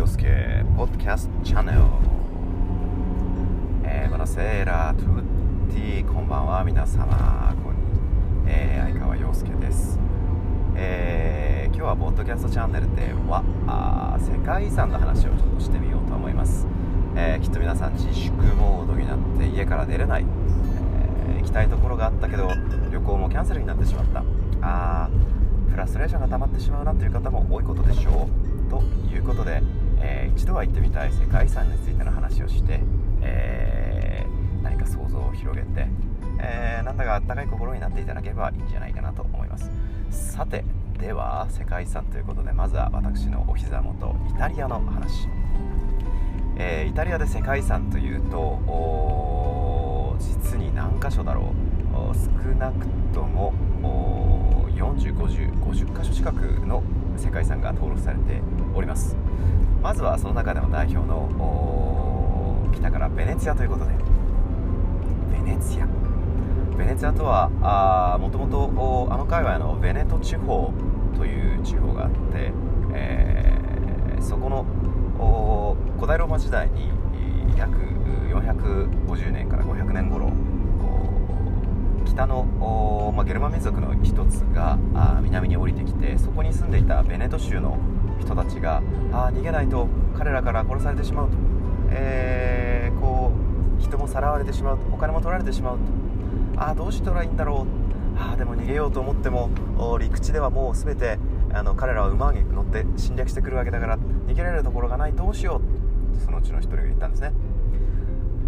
洋介ポッドキャストチャンネルえー、バナセーラトゥッティこんばんは皆様こんにえー、相川洋介ですえー、今日はポッドキャストチャンネルではあ世界遺産の話をちょっとしてみようと思います、えー、きっと皆さん自粛モードになって家から出れない、えー、行きたいところがあったけど旅行もキャンセルになってしまったあーフラストレーションが溜まってしまうなという方も多いことでしょうということで、一度は行ってみたい世界遺産についての話をして、えー、何か想像を広げて、えー、なんだかあったかい心になっていただければいいんじゃないかなと思います。さてでは世界遺産ということでまずは私のお膝元イタリアの話、えイタリアで世界遺産というと実に何箇所だろう。少なくとも405050箇所近くの世界遺産が登録されております。まずはその中でも代表の北からベネツィアということで。ベネツィア。ベネツィアとはもともとあの界隈のベネト地方という地方があって、えー、そこの古代ローマ時代に約450年から500年頃北の、まあ、ゲルマ民族の一つが南に降りてきてそこに住んでいたベネト州の人たちがあ逃げないと彼らから殺されてしまうと、えー、こう人もさらわれてしまうと。お金も取られてしまうと。あどうしたらいいんだろう。あでも逃げようと思っても陸地ではもう全てあの彼らは馬に乗って侵略してくるわけだから逃げられるところがない。どうしよう。そのうちの一人が言ったんですね。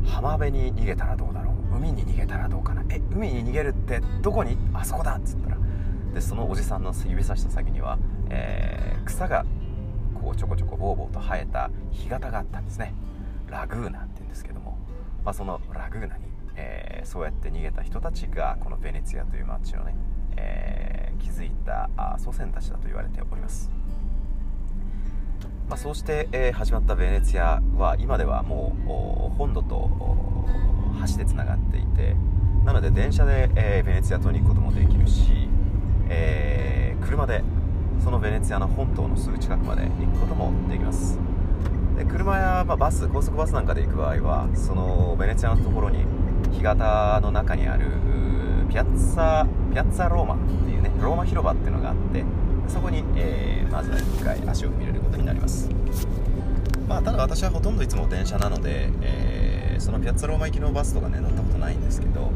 浜辺に逃げたらどうだ。海に逃げたらどうかな？え海に逃げるってどこに？あそこだ！っつったらでそのおじさんの指さした先には、えー、草がこうちょこちょこボーボーと生えた干潟があったんですね。ラグーナって言うんですけども、まあ、そのラグーナに、えー、そうやって逃げた人たちがこのベネツィアという街をね、えー、築いた祖先たちだと言われております。まあ、そうして、えー、始まったベネツィアは今ではもう本土と橋でつながっていてなので電車で、えー、ベネツィア島に行くこともできるし、えー、車でそのベネツィアの本島のすぐ近くまで行くこともできます。で車や、まあ、バス高速バスなんかで行く場合はそのベネツィアのところに干潟の中にあるピャッツァピャッツァローマっていうねローマ広場っていうのがあってそこに、えー、まずは1回足を踏み入れることになります。まあただ私はほとんどいつも電車なので、えーそのピャッツァローマ行きのバスとかね乗ったことないんですけど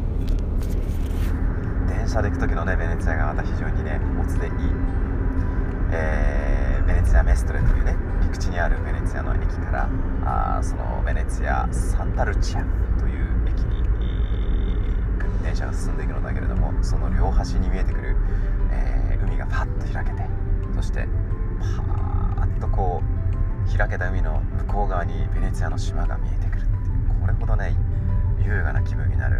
電車で行く時のねベネツィアがまた非常にねおつでいい、えー、ベネツィアメストレというね陸地にあるベネツィアの駅からあそのベネツィアサンタルチアという駅に電車が進んでいくのだけれどもその両端に見えてくる、えー、海がパッと開けてそしてパーッとこう開けた海の向こう側にベネツィアの島が見えてくる。これほどね優雅な気分になる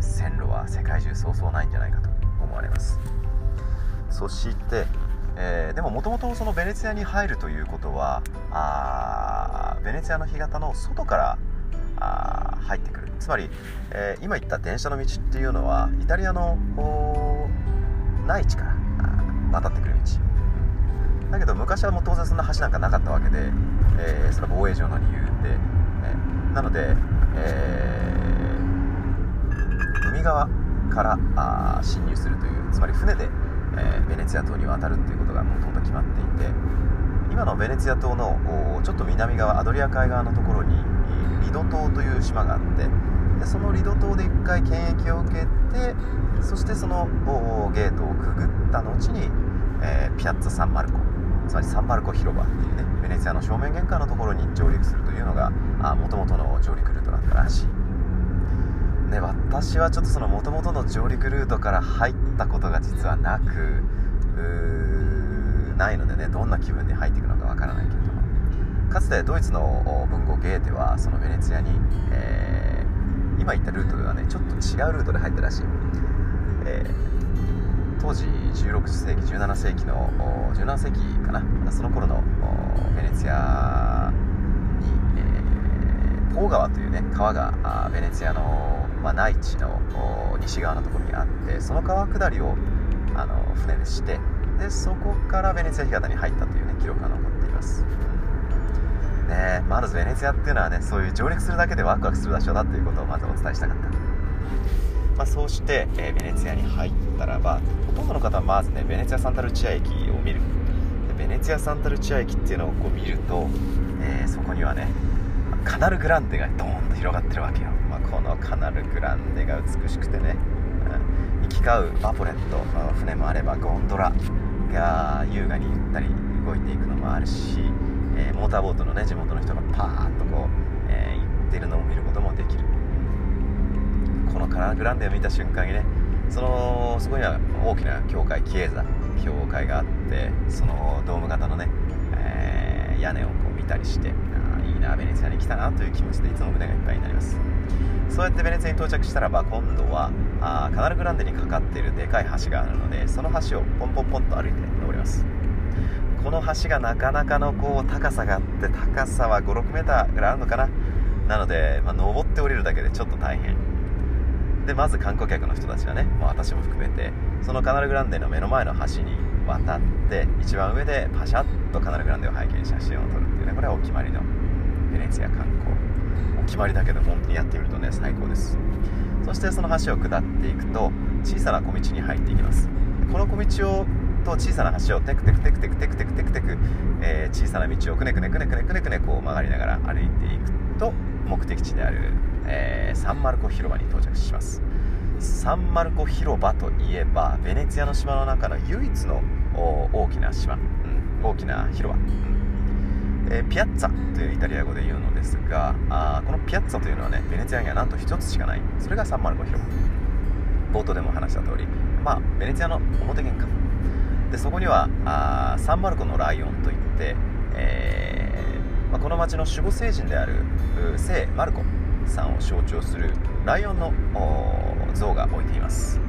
線路は世界中そうそうないんじゃないかと思われます。そして、えー、でももともとそのベネツィアに入るということはあベネツィアの干潟の外からあ入ってくる。つまり、えー、今言った電車の道っていうのはイタリアの内地から渡ってくる道。だけど昔はもう当然そんな橋なんかなかったわけで、えー、それは防衛上の理由で。なので、えー、海側からあ侵入するというつまり船で、えー、ベネツィア島に渡るっていうことがもともと決まっていて今のベネツィア島のちょっと南側アドリア海側のところにリド島という島があってでそのリド島で1回検疫を受けてそしてそのゲートをくぐった後に、えー、ピアッツァ・サンマルコ。つまりサンマルコ広場っていうねベネツィアの正面玄関のところに上陸するというのがもともとの上陸ルートだったらしい。で私はちょっとそのもともとの上陸ルートから入ったことが実はなくないのでねどんな気分で入っていくのかわからないけれども。かつてドイツの文豪ゲーテはそのベネツィアに、えー、今言ったルートではねちょっと違うルートで入ったらしい、えー、当時16世紀17世紀の17世紀かな。その頃のベネツィアポー川というね川がベネツィアの、まあ、内地の西側のところにあってその川下りをあの船でしてでそこからベネツィア干潟に入ったというね記録が残っています。ねまずベネツィアっていうのはねそういう上陸するだけでワクワクする場所だっていうことをまずお伝えしたかった。まあ、そうして、えー、ベネツィアに入ったらばほとんどの方はまずねベネツィア・サンタルチア駅を見る。でベネツィア・サンタルチア駅っていうのをこう見ると、えー、そこにはねカナルグランデがドーンと広がってるわけよ、まあ、このカナルグランデが美しくてね、うん、行き交うバポレット、まあ、船もあればゴンドラが優雅にゆったり動いていくのもあるし、えー、モーターボートのね地元の人がパーッとこう、えー、行ってるのを見ることもできる。カナルグランデを見た瞬間にねそのそこには大きな教会キエザ教会があってそのドーム型のね、えー、屋根をこう見たりしてあいいなベネツィアに来たなという気持ちでいつも胸がいっぱいになります。そうやってベネツィアに到着したらば今度はあカナルグランデにかかっているでかい橋があるのでその橋をポンポンポンと歩いて登ります。この橋がなかなかのこう高さがあって高さは 56m ぐらいあるのかな。なので、まあ、登って降りるだけでちょっと大変。でまず観光客の人たちがね、まあ、私も含めてそのカナルグランデの目の前の橋に渡って一番上でパシャッとカナルグランデを背景に写真を撮るっていうねこれはお決まりのベネツィア観光。お決まりだけど本当にやってみるとね最高です。そしてその橋を下っていくと小さな小道に入っていきます。この小道をと小さな橋をテクテクテクテクテクテクテクテク、えー、小さな道をくねくねくねくねくねくねこう曲がりながら歩いていくと目的地である、えー、サンマルコ広場に到着します。サンマルコ広場といえばベネツィアの島の中の唯一の大きな島、うん、大きな広場、えー、ピアッツァというイタリア語で言うのですがあこのピアッツァというのはねベネツィアにはなんと1つしかない。それがサンマルコ広場。冒頭でも話した通りまあベネツィアの表玄関でそこにはあサンマルコのライオンといって、えーまあ、この町の守護聖人である聖マルコ。さんを象徴するライオンの像が置いています。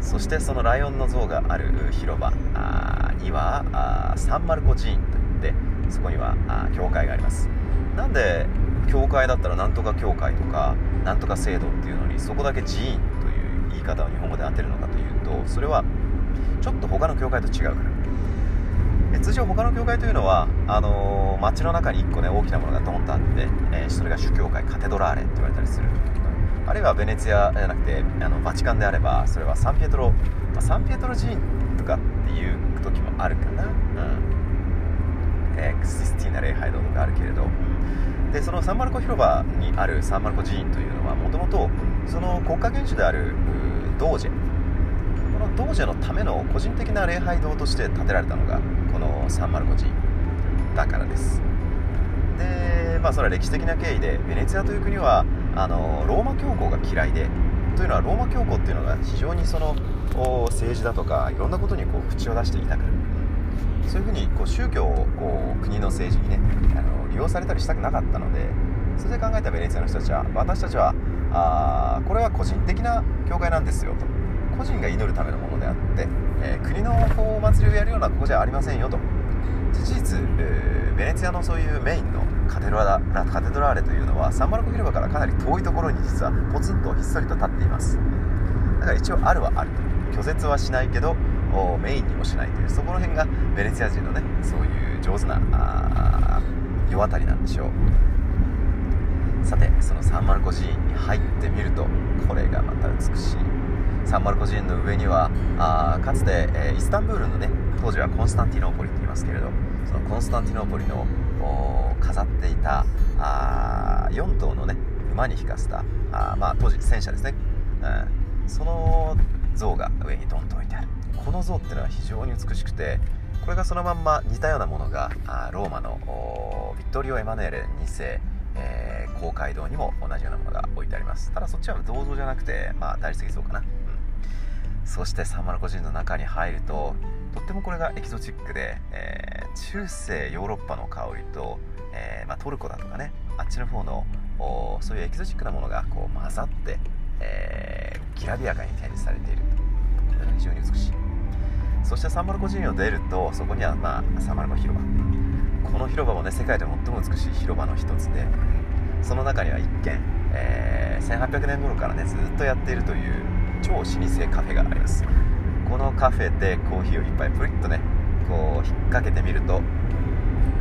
そしてそのライオンの像がある広場にはサンマルコ寺院といってそこには教会があります。なんで教会だったらなんとか教会とかなんとか制度っていうのにそこだけ寺院という言い方を日本語で当てるのかというとそれはちょっと他の教会と違うから。通常他の教会というのはあのー、街の中に1個ね大きなものがドンとあって、えー、それが主教会カテドラーレって言われたりする。あるいはベネツィアじゃなくてあのバチカンであればそれはサンピエトロ、まあ、サンピエトロ寺院とかっていう時もあるかな、うん。えー、クシスティーナ礼拝堂とかあるけれど。でそのサンマルコ広場にあるサンマルコ寺院というのはもともとその国家元首であるドージェこのドージェのための個人的な礼拝堂として建てられたのがこのサンマルコ寺だからです。でまあそれは歴史的な経緯でベネツィアという国はあのローマ教皇が嫌いでというのはローマ教皇っていうのが非常にその政治だとかいろんなことにこう口を出していたから。そういうふうにこう宗教をこう国の政治にねあの利用されたりしたくなかったのでそれで考えたベネツィアの人たちは私たちはあこれは個人的な教会なんですよと。個人が祈るためのものであって、えー、国のこうお祭りをやるようなここじゃありませんよと。事実、えー、ベネツィアのそういうメインのカテドラカテドラーレというのはサンマルコ広場からかなり遠いところに実はポツンとひっそりと立っています。だから一応あるはあると。拒絶はしないけどメインにもしないというそこの辺がベネツィア人のねそういう上手な世渡りなんでしょう。さてそのサンマルコ寺院に入ってみるとこれがまた美しい。サンマルコ寺院の上にはあかつて、えー、イスタンブールのね当時はコンスタンティノーポリって言いますけれどそのコンスタンティノーポリの飾っていたあ4頭のね馬に引かせたあ、まあ、当時戦車ですね、うん、その像が上にドンと置いてある。この像っていうのは非常に美しくてこれがそのまんま似たようなものがあローマのビットリオ・エマヌエレ2世、えー、公会堂にも同じようなものが置いてあります。ただそっちは銅像じゃなくて、まあ、大理石像かな、そしてサンマルコ人の中に入るととってもこれがエキゾチックで、えー、中世ヨーロッパの香りとえー、まあ、トルコだとかねあっちの方のそういうエキゾチックなものがこう混ざって、えー、きらびやかに展示されているこれが非常に美しい。そしてサンマルコ寺院を出るとそこには、まあ、サンマルコ広場。この広場もね世界で最も美しい広場の一つでその中には一軒、えー、1800年頃からねずっとやっているという超老舗カフェがあります。このカフェでコーヒーを一杯プリッとねこう引っ掛けてみると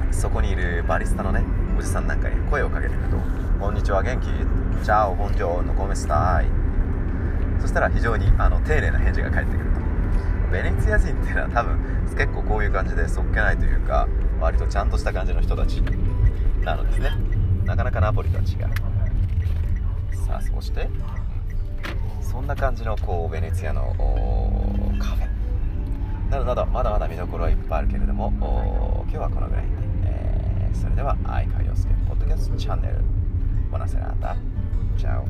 そこにいるバリスタのねおじさんなんかに声をかけてくると「こんにちは元気?」「チャオボンジョーノコメスタイ」そしたら非常にあの丁寧な返事が返ってくると。ベネツィア人っていうのは多分結構こういう感じでそっけないというか割とちゃんとした感じの人たちなのですね。なかなかナポリとは違う。さあそしてそんな感じのこうベネツィアのカフェ。などなどまだまだ見どころはいっぱいあるけれども今日はこのぐらいで、えー、それでは相川洋介ポッドキャストチャンネル。ボナセラータチャオ。